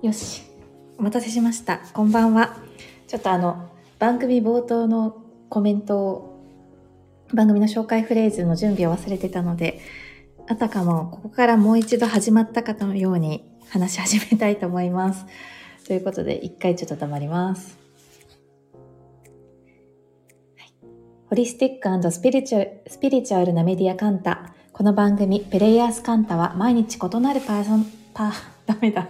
よし。お待たせしました。こんばんは。ちょっとあの、番組冒頭のコメントを、番組の紹介フレーズの準備を忘れてたので、あたかもここからもう一度始まったかのように話し始めたいと思います。ということで、一回ちょっと黙ります。はい、ホリスティックスピリチュスピリチュアルなメディアカンタ。この番組、プレイヤースカンタは毎日異なるパーソン、パー、ダメだ。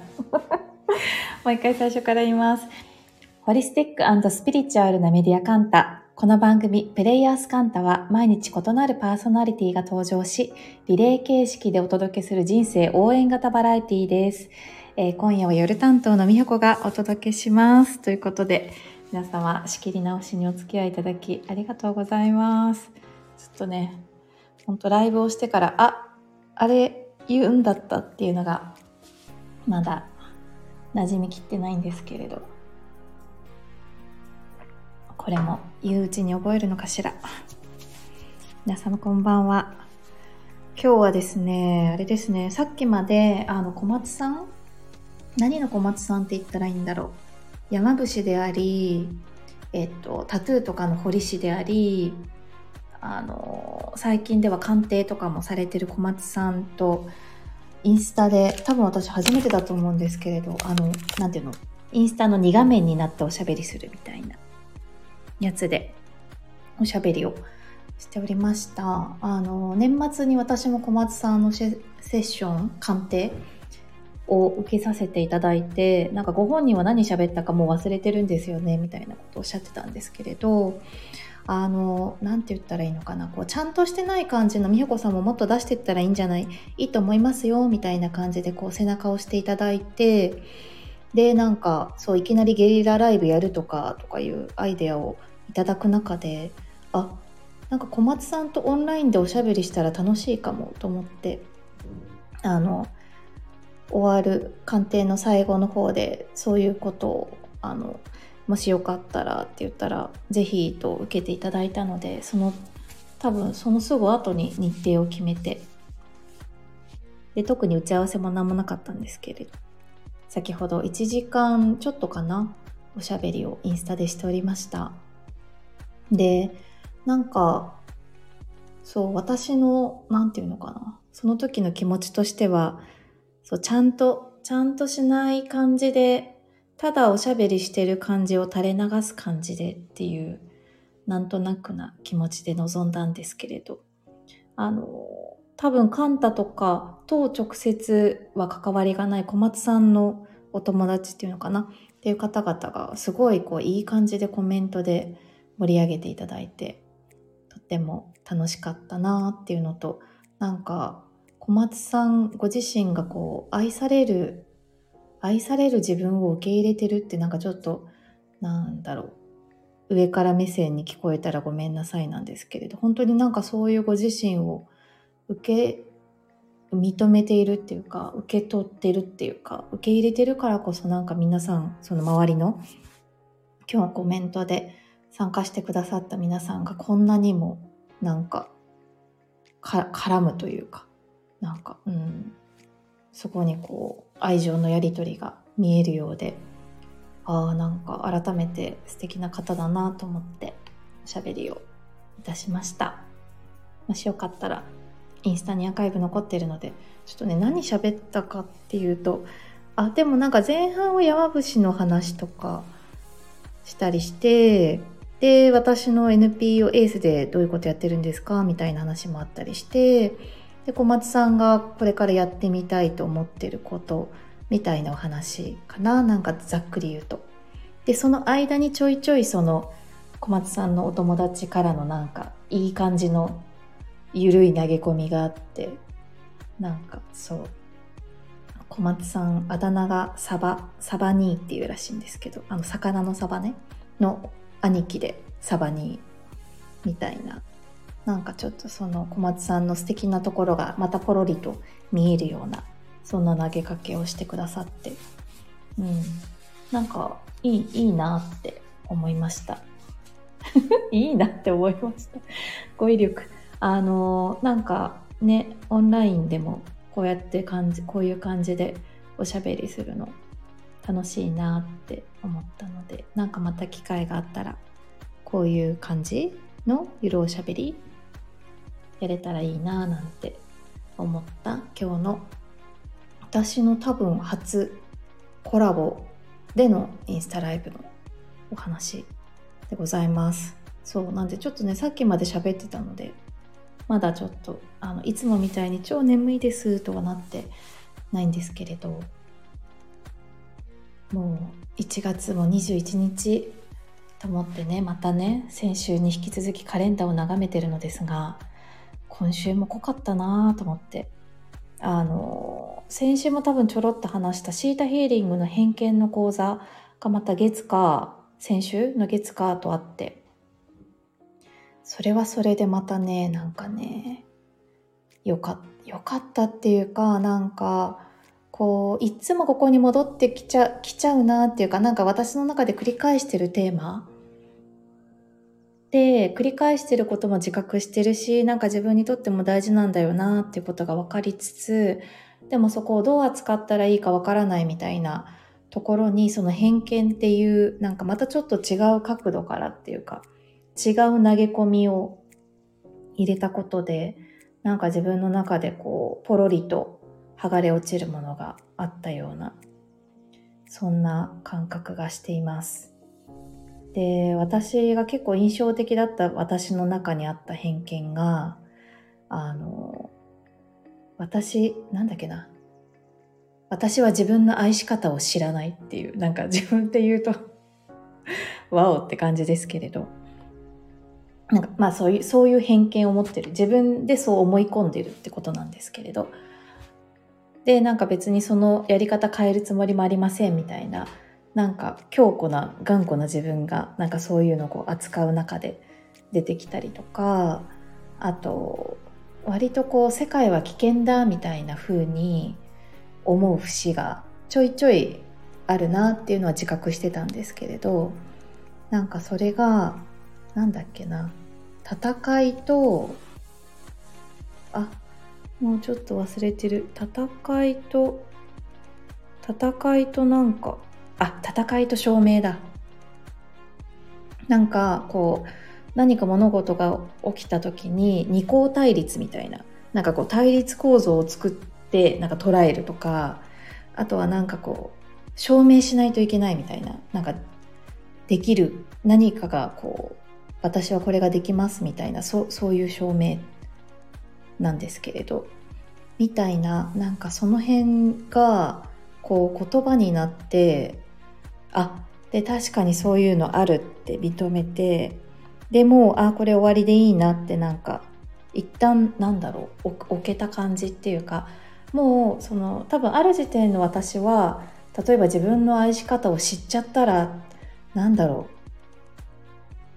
もう一回最初から言います。ホリスティックスピリチュアルなメディアカンタ。この番組、プレイヤースカンタは毎日異なるパーソナリティが登場し、リレー形式でお届けする人生応援型バラエティです。えー、今夜は夜担当のみほこがお届けします。ということで、皆様仕切り直しにお付き合いいただきありがとうございます。ちょっとね、ほんとライブをしてから、あ、あれ言うんだったっていうのが、まだ馴染みきってないんですけれど。これも言ううちに覚えるのかしら。皆様こんばんは。今日はですねあれですねさっきまであの小松さん？何の小松さんって言ったらいいんだろう。山伏でありえっとタトゥーとかの彫り師でありあの最近では鑑定とかもされてる小松さんとインスタで、多分私初めてだと思うんですけれど、あの、なんていうの、インスタの2画面になっておしゃべりするみたいなやつで、おしゃべりをしておりました。あの、年末に私も小松さんのセッション、鑑定を受けさせていただいて、なんかご本人は何喋ったかもう忘れてるんですよね、みたいなことをおっしゃってたんですけれど、あの、なんて言ったらいいのかな、こう、ちゃんとしてない感じの美穂子さんももっと出していったらいいんじゃない、いいと思いますよ、みたいな感じで、こう、背中を押していただいて、で、なんか、そう、いきなりゲリラライブやるとか、とかいうアイデアをいただく中で、あ、なんか小松さんとオンラインでおしゃべりしたら楽しいかもと思って、あの、終わる鑑定の最後の方で、そういうことを、あの、もしよかったらって言ったら是非と受けていただいたのでその多分そのすぐ後に日程を決めて。で特に打ち合わせも何もなかったんですけれど。先ほど1時間ちょっとかなおしゃべりをインスタでしておりました。でなんかそう私の何て言うのかな。その時の気持ちとしてはそうちゃんとちゃんとしない感じでただおしゃべりしてる感じを垂れ流す感じでっていうなんとなくな気持ちで臨んだんですけれど。あの多分カンタとかと直接は関わりがない小松さんのお友達っていうのかな。っていう方々がすごいこういい感じでコメントで盛り上げていただいてとっても楽しかったなっていうのとなんか小松さんご自身がこう愛される愛される自分を受け入れてるってなんかちょっとなんだろう。上から目線に聞こえたらごめんなさいなんですけれど。本当になんかそういうご自身を受け認めているっていうか受け取ってるっていうか受け入れてるからこそなんか皆さんその周りの今日コメントで参加してくださった皆さんがこんなにもなんか絡むというかなんかうん。そこにこう愛情のやり取りが見えるようでああなんか改めて素敵な方だなと思っておしゃべりをいたしました。もしよかったらインスタにアーカイブ残ってるのでちょっとね何喋ったかっていうとあでもなんか前半は山伏の話とかしたりしてで私の NPO エースでどういうことやってるんですかみたいな話もあったりしてで小松さんがこれからやってみたいと思ってることみたいなお話かな。なんかざっくり言うと。でその間にちょいちょいその小松さんのお友達からのなんかいい感じのゆるい投げ込みがあってなんかそう。小松さんあだ名がサバサバニーっていうらしいんですけどあの魚のサバね。の兄貴でサバニーみたいななんかちょっとその小松さんの素敵なところがまたポロリと見えるようなそんな投げかけをしてくださって。うん。なんかいいいいなって思いました。いいなって思いました。語彙力。あのなんかねオンラインでもこうやって感じこういう感じでおしゃべりするの楽しいなって思ったのでなんかまた機会があったらこういう感じのゆるおしゃべりやれたらいいななんて思った今日の私の多分初コラボでのインスタライブのお話でございます。そうなんでちょっとねさっきまで喋ってたのでまだちょっとあのいつもみたいに超眠いですとはなってないんですけれどもう1月も21日と思ってねまたね先週に引き続きカレンダーを眺めてるのですが今週も濃かったなと思って。あの先週も多分ちょろっと話したシータヒーリングの偏見の講座がまた月か先週の月かとあって。それはそれでまたねなんかねよかよかったっていうかなんかこういっつもここに戻ってきちゃきちゃうなっていうかなんか私の中で繰り返してるテーマで繰り返してることも自覚してるしなんか自分にとっても大事なんだよなっていうことが分かりつつでもそこをどう扱ったらいいか分からないみたいなところにその偏見っていうなんかまたちょっと違う角度からっていうか違う投げ込みを入れたことでなんか自分の中でこうポロリと剥がれ落ちるものがあったようなそんな感覚がしています。で私が結構印象的だった私の中にあった偏見があの私なんだっけな。私は自分の愛し方を知らないっていうなんか自分って言うと ワオって感じですけれど。なんかまあそういうそういう偏見を持ってる。自分でそう思い込んでるってことなんですけれど。でなんか別にそのやり方変えるつもりもありませんみたいななんか強固な頑固な自分がなんかそういうのをこう扱う中で出てきたりとかあと割とこう世界は危険だみたいな風に思う節がちょいちょいあるなっていうのは自覚してたんですけれどなんかそれがなんだっけな戦いとあもうちょっと忘れてる。戦いと戦いとなんかあ戦いと証明だ。なんかこう何か物事が起きた時に二項対立みたいな。なんかこう対立構造を作ってなんか捉えるとかあとはなんかこう証明しないといけないみたいな。なんかできる。何かがこう私はこれができますみたいな。そそういう証明なんですけれど。みたいな。なんかその辺がこう言葉になってあで確かにそういうのあるって認めてでもあこれ終わりでいいなってなんか一旦なんだろう置けた感じっていうかもうその多分ある時点の私は例えば自分の愛し方を知っちゃったらなんだろ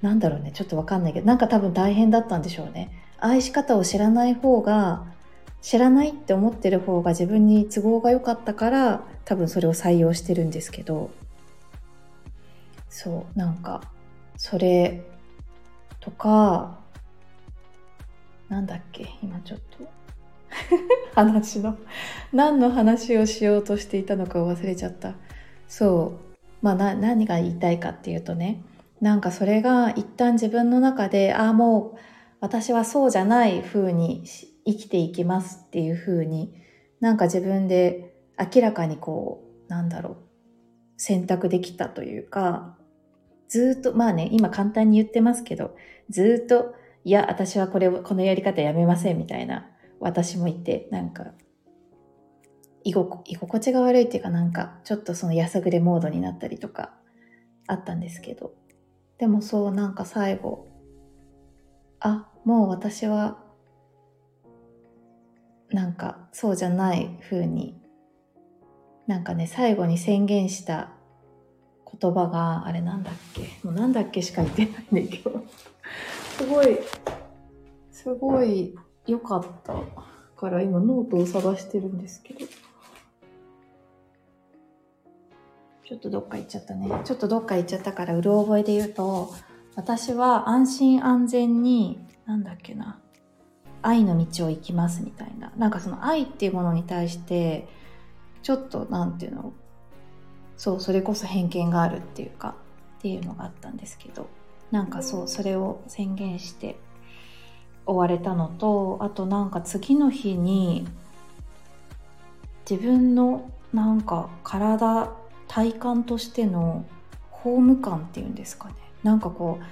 うなんだろうねちょっとわかんないけどなんか多分大変だったんでしょうね。愛し方を知らない方が知らないって思ってる方が自分に都合が良かったから多分それを採用してるんですけど。そうなんかそれとかなんだっけ今ちょっと。話の。何の話をしようとしていたのかを忘れちゃった。そう。まあ何が言いたいかっていうとね。なんかそれが一旦自分の中でああもう私はそうじゃない風に生きていきますっていう風になんか自分で明らかにこうなんだろう選択できたというかずっとまあね今簡単に言ってますけどずっといや私はこれをこのやり方やめませんみたいな私もいてなんか居心地が悪いっていうかなんかちょっとそのやさぐれモードになったりとかあったんですけどでもそうなんか最後あもう私はなんかそうじゃない風になんかね最後に宣言した言葉があれなんだっけ？もうなんだっけしか言ってないんだけど。すごいすごい良かったから今ノートを探してるんですけど。ちょっとどっか行っちゃったね。ちょっとどっか行っちゃったからうる覚えで言うと私は安心安全になんだっけな。愛の道を行きますみたいな。なんかその愛っていうものに対してちょっとなんていうの？そうそれこそ偏見があるっていうかっていうのがあったんですけどなんかそうそれを宣言して追われたのとあとなんか次の日に自分のなんか体体感としてのホーム感っていうんですかね。なんかこう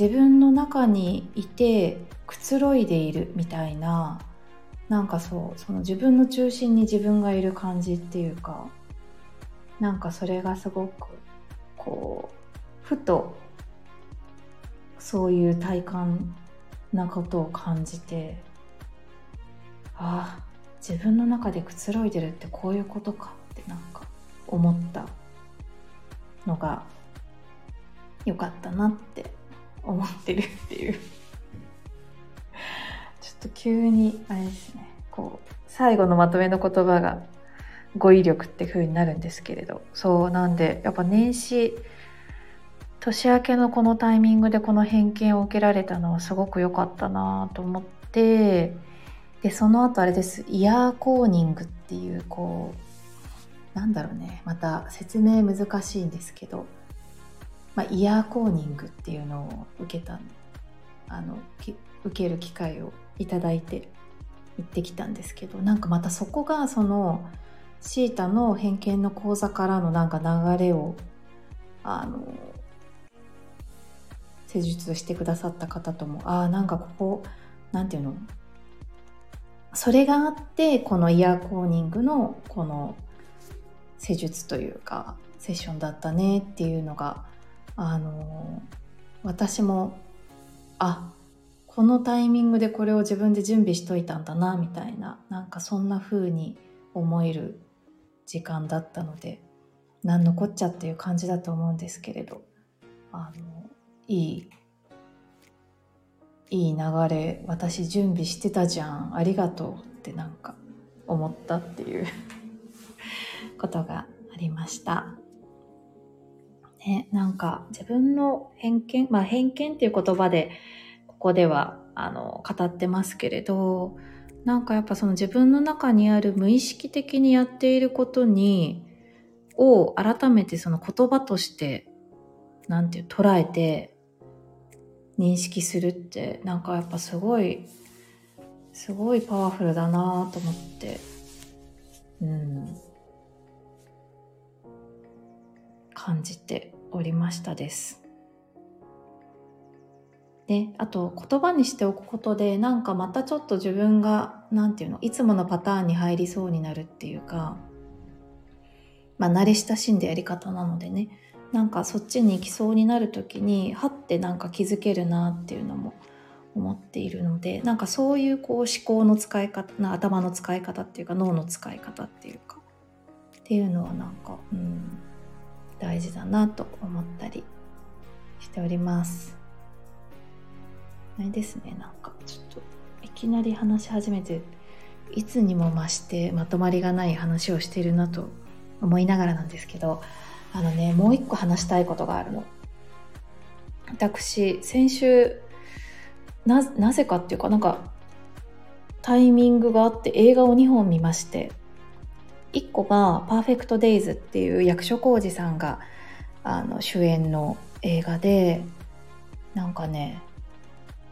自分の中にいてくつろいでいるみたいななんかそうその自分の中心に自分がいる感じっていうかなんかそれがすごくこうふとそういう体感なことを感じてああ自分の中でくつろいでるってこういうことかってなんか思ったのがよかったなって思ってるっていう。ちょっと急にあれですね。こう最後のまとめの言葉が語彙力って風になるんですけれど。そうなんでやっぱ年始年明けのこのタイミングでこの偏見を受けられたのはすごく良かったなと思ってでその後あれです。イヤーコーニングっていうこうなんだろうね。また説明難しいんですけど、まあ、イヤーコーニングっていうのを受けたあの受ける機会をいただいて行ってきたんですけど。なんかまたそこがそのシータの偏見の講座からのなんか流れをあの施術してくださった方ともああなんかここなんていうの？それがあってこのイヤーコーニングのこの施術というかセッションだったねっていうのがあの私もあこのタイミングでこれを自分で準備しといたんだなみたいななんかそんな風に思える時間だったので何のこっちゃっていう感じだと思うんですけれどあのいいいい流れ私準備してたじゃんありがとうってなんか思ったっていう ことがありました。ね、なんか自分の偏見まあ偏見っていう言葉でここではあの語ってますけれどなんかやっぱその自分の中にある無意識的にやっていることにを改めてその言葉としてなんていう捉えて認識するってなんかやっぱすごいすごいパワフルだなと思ってうん感じておりましたです。であと言葉にしておくことでなんかまたちょっと自分が何て言うのいつものパターンに入りそうになるっていうかまあ慣れ親しんでやり方なのでねなんかそっちに行きそうになる時にはってなんか気づけるなっていうのも思っているのでなんかそういうこう思考の使い方な頭の使い方っていうか脳の使い方っていうかっていうのはなんか、うん、大事だなと思ったりしております。あれですねなんかちょっといきなり話し始めていつにも増してまとまりがない話をしているなと思いながらなんですけどあのね、もう一個話したいことがあるの。私、先週、な、なぜかっていうか、なんか、タイミングがあって映画を2本見まして、1個が「パーフェクト・デイズ」っていう役所広司さんがあの主演の映画でなんかね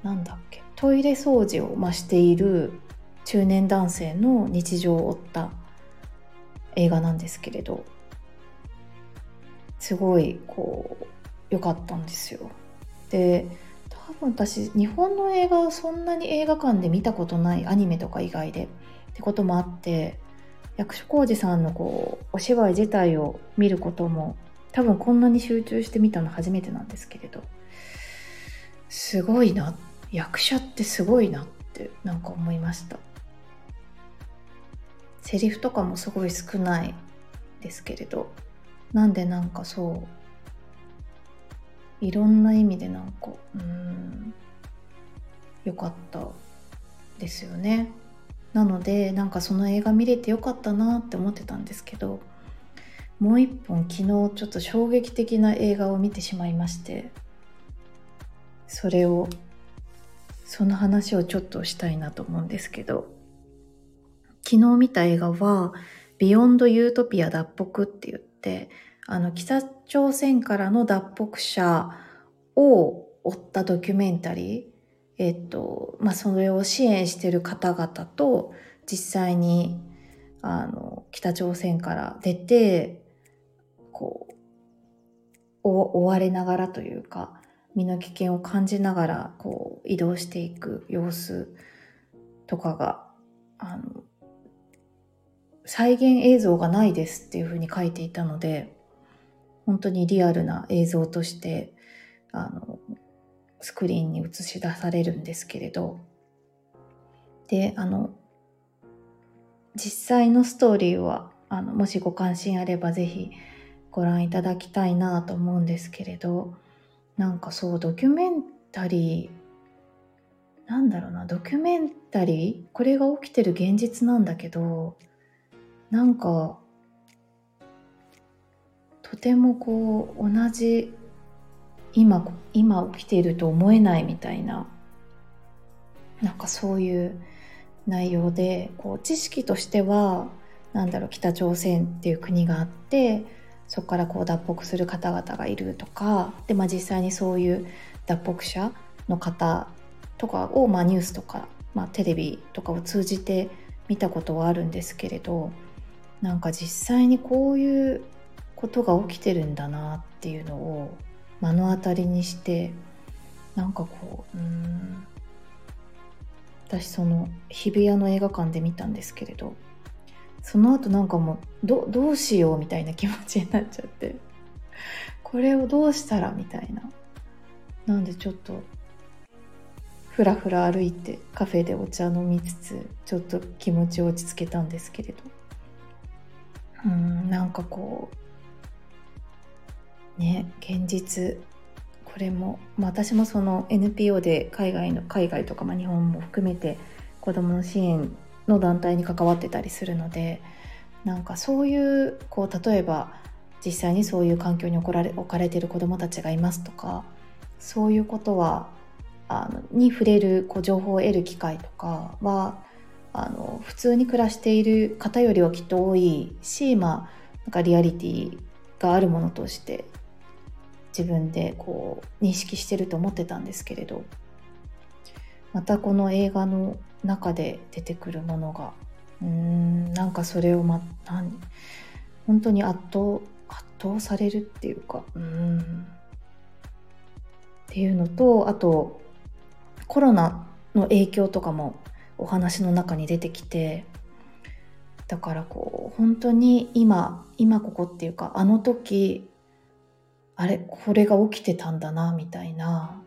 なんだっけ？トイレ掃除を、ましている中年男性の日常を追った映画なんですけれどすごいこう良かったんですよ。で多分私日本の映画をそんなに映画館で見たことないアニメとか以外でってこともあって役所広司さんのこうお芝居自体を見ることも多分こんなに集中して見たの初めてなんですけれどすごいなっ役者ってすごいなってなんか思いました。セリフとかもすごい少ないですけれどなんでなんかそういろんな意味でなんかうんよかったですよね。なのでなんかその映画見れてよかったなって思ってたんですけどもう一本昨日ちょっと衝撃的な映画を見てしまいましてそれをその話をちょっとしたいなと思うんですけど昨日見た映画は「ビヨンド・ユートピア脱北」って言ってあの北朝鮮からの脱北者を追ったドキュメンタリー、えっとまあ、それを支援してる方々と実際にあの北朝鮮から出てこう追われながらというか身の危険を感じながらこう移動していく様子とかがあの再現映像がないですっていうふうに書いていたので本当にリアルな映像としてあのスクリーンに映し出されるんですけれどであの実際のストーリーはあのもしご関心あればぜひご覧いただきたいなと思うんですけれどなんかそうドキュメンタリーなんだろうなドキュメンタリーこれが起きてる現実なんだけどなんかとてもこう同じ今今起きていると思えないみたいななんかそういう内容でこう知識としてはなんだろう北朝鮮っていう国があってそこからこう脱北する方々がいるとかで、まあ、実際にそういう脱北者の方とかを、まあ、ニュースとか、まあ、テレビとかを通じて見たことはあるんですけれどなんか実際にこういうことが起きてるんだなっていうのを目の当たりにしてなんかこううん私その日比谷の映画館で見たんですけれどその後なんかもうどどうしようみたいな気持ちになっちゃって。これをどうしたらみたいな。なんでちょっとふらふら歩いてカフェでお茶飲みつつちょっと気持ちを落ち着けたんですけれど。うんなんかこうね現実これも、まあ、私もその NPO で海外の海外とか、まあ、日本も含めて子どもの支援の団体に関わってたりするのでなんかそういうこう例えば実際にそういう環境に置かれ置かれてる子どもたちがいますとかそういうことはあのに触れるこう情報を得る機会とかはあの普通に暮らしている方よりはきっと多いし、まあ、なんかリアリティがあるものとして自分でこう認識してると思ってたんですけれど。またこの映画の中で出てくるものが。うーんなんかそれをま何？本当に圧倒圧倒されるっていうか。うん。っていうのとあとコロナの影響とかもお話の中に出てきて。だからこう本当に今今ここっていうかあの時あれこれが起きてたんだなみたいな。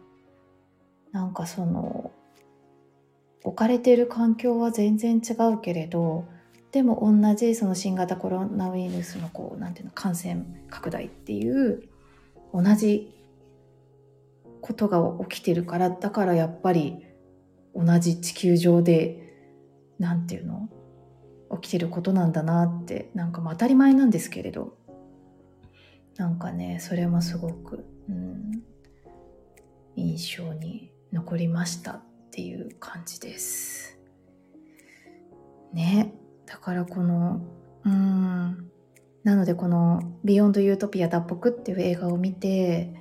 なんかその置かれている環境は全然違うけれどでも同じその新型コロナウイルスのこうなんていうの感染拡大っていう同じことが起きてるからだからやっぱり同じ地球上で何て言うの起きてることなんだなってなんか当たり前なんですけれど。なんかねそれもすごく、うん、印象に残りました。っていう感じです。ね。だからこのうん。なのでこの「ビヨンド・ユートピア脱北」っていう映画を見て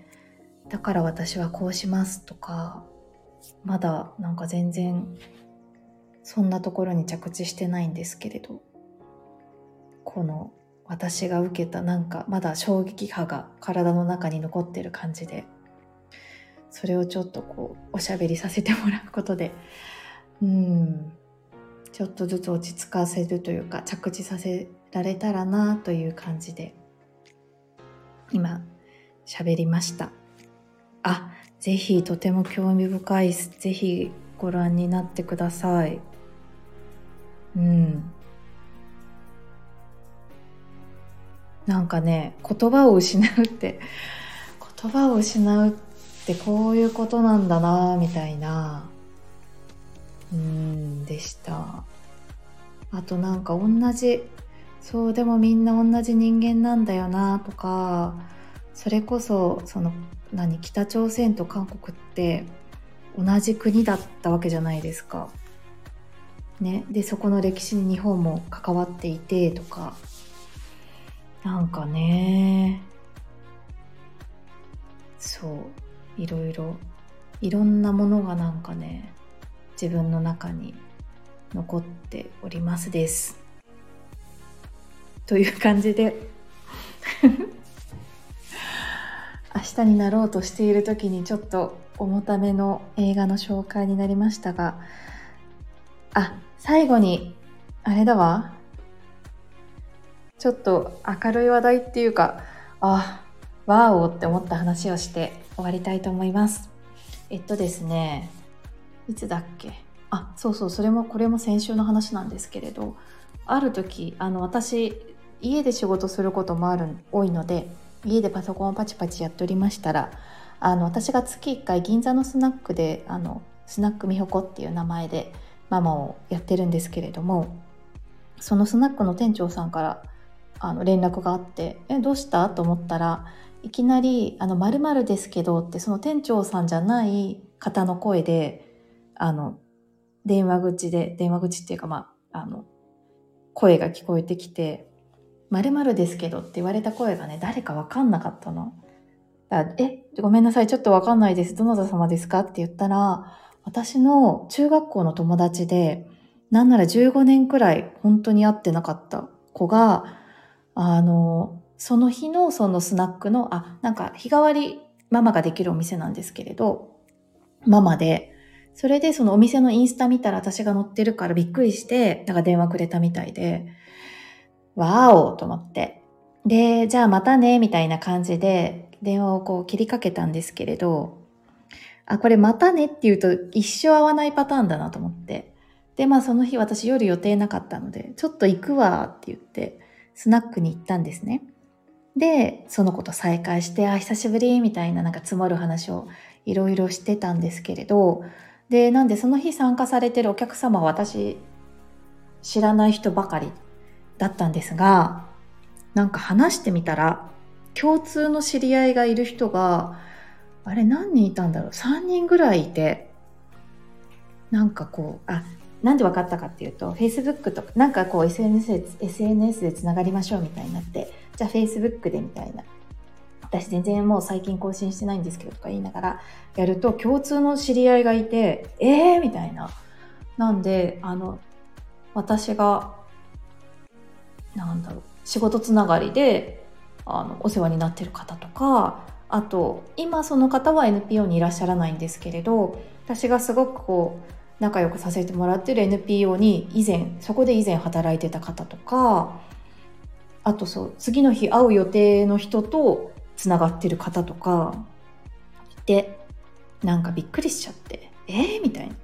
だから私はこうしますとかまだなんか全然そんなところに着地してないんですけれどこの私が受けたなんかまだ衝撃波が体の中に残ってる感じで。それをちょっとこうおしゃべりさせてもらうことで うんちょっとずつ落ち着かせるというか着地させられたらなという感じで今喋りました。あぜひとても興味深いぜひご覧になってください。うん。なんかね言葉を失うって言葉を失うってこういうことなんだなみたいなうんでした。あとなんか同じそうでもみんな同じ人間なんだよなとかそれこそその何北朝鮮と韓国って同じ国だったわけじゃないですか。ね、でそこの歴史に日本も関わっていてとか。なんかね。そう。いろいろいろんなものがなんかね自分の中に残っておりますです。という感じで。明日になろうとしている時にちょっと重ための映画の紹介になりましたが。あ最後にあれだわ。ちょっと明るい話題っていうかあワーオって思った話をして。終わりたいと思いますえっとですねいつだっけ？あそうそうそれもこれも先週の話なんですけれどある時あの私家で仕事することもある多いので家でパソコンをパチパチやっておりましたらあの私が月1回銀座のスナックであのスナック美穂子っていう名前でママをやってるんですけれどもそのスナックの店長さんからあの連絡があって「えどうした?」と思ったらいきなり「あの〇〇ですけど」ってその店長さんじゃない方の声であの電話口で電話口っていうかまああの声が聞こえてきて「〇〇ですけど」って言われた声がね誰か分かんなかったの。えごめんなさいちょっと分かんないですどなた様ですかって言ったら私の中学校の友達でなんなら15年くらい本当に会ってなかった子があのその日のそのスナックのあなんか日替わりママができるお店なんですけれどママでそれでそのお店のインスタ見たら私が載ってるからびっくりして、なんか電話くれたみたいで、わーおと思って。で、じゃあまたね、みたいな感じで電話をこう切りかけたんですけれど、あ、これまたねって言うと一生会わないパターンだなと思って。で、まあその日私夜予定なかったので、ちょっと行くわって言って、スナックに行ったんですね。で、その子と再会して、あ、久しぶりみたいななんか積もる話をいろいろしてたんですけれど、でなんでその日参加されてるお客様は私知らない人ばかりだったんですがなんか話してみたら共通の知り合いがいる人があれ何人いたんだろう3人ぐらいいてなんかこうあなんで分かったかっていうと Facebook とかなんかこう SNS で SNS でつながりましょうみたいになってじゃあ Facebook でみたいな私全然もう最近更新してないんですけどとか言いながらやると共通の知り合いがいて、えーみたいな。なんで、あの、私が、なんだろう、仕事つながりで、あの、お世話になってる方とか、あと、今その方は NPO にいらっしゃらないんですけれど、私がすごくこう、仲良くさせてもらってる NPO に以前、そこで以前働いてた方とか、あとそう、次の日会う予定の人とつながってる方とかいてなんかびっくりしちゃってえー、みたいな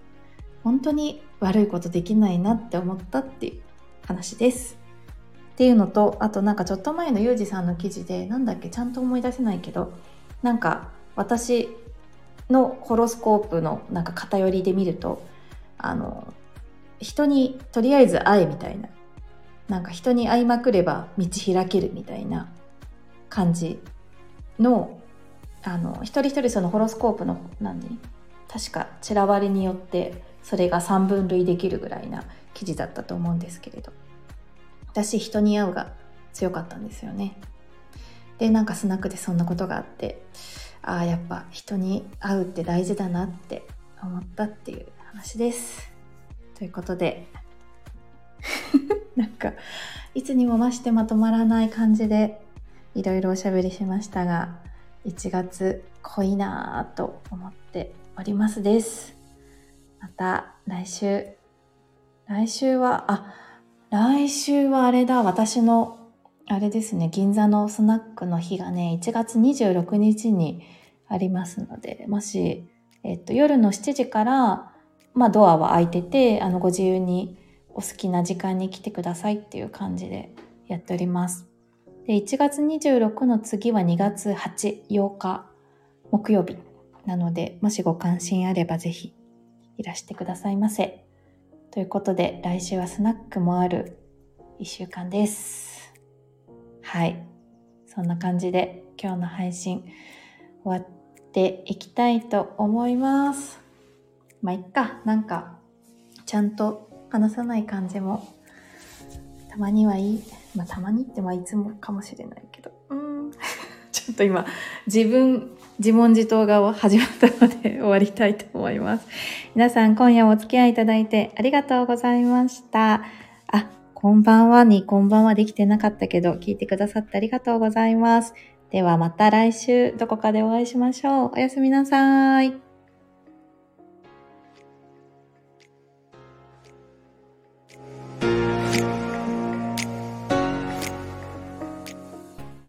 本当に悪いことできないなって思ったっていう話です。っていうのとあとなんかちょっと前のユージさんの記事でなんだっけちゃんと思い出せないけどなんか私のホロスコープのなんか偏りで見るとあの人にとりあえず会えみたいな。なんか人に会いまくれば道開けるみたいな感じのあの一人一人そのホロスコープの何？確か散らばりによってそれが3分類できるぐらいな記事だったと思うんですけれど。私人に会うが強かったんですよね。でなんかスナックでそんなことがあってああやっぱ人に会うって大事だなって思ったっていう。話です。ということで。なんかいつにも増してまとまらない感じでいろいろおしゃべりしましたが1月濃いなぁと思っておりますです。また来週。来週はあ来週はあれだ。私のあれですね。銀座のスナックの日がね1月26日にありますのでもし、えっと、夜の7時からまあドアは開いててあのご自由にお好きな時間に来てくださいっていう感じでやっておりますで、1月26の次は2月8、8日、木曜日なので、もしご関心あればぜひいらしてくださいませ。ということで、来週はスナックもある1週間です。はい。そんな感じで今日の配信終わっていきたいと思います。まあ、いっか。なんか、ちゃんと話さない感じもたまにはいい。まあ、たまにってまあいつもかもしれないけど。うん。ちょっと今、自分、自問自答が始まったので終わりたいと思います。皆さん、今夜お付き合いいただいてありがとうございました。あ、こんばんはにこんばんはできてなかったけど、聞いてくださってありがとうございます。ではまた来週どこかでお会いしましょう。おやすみなさーい。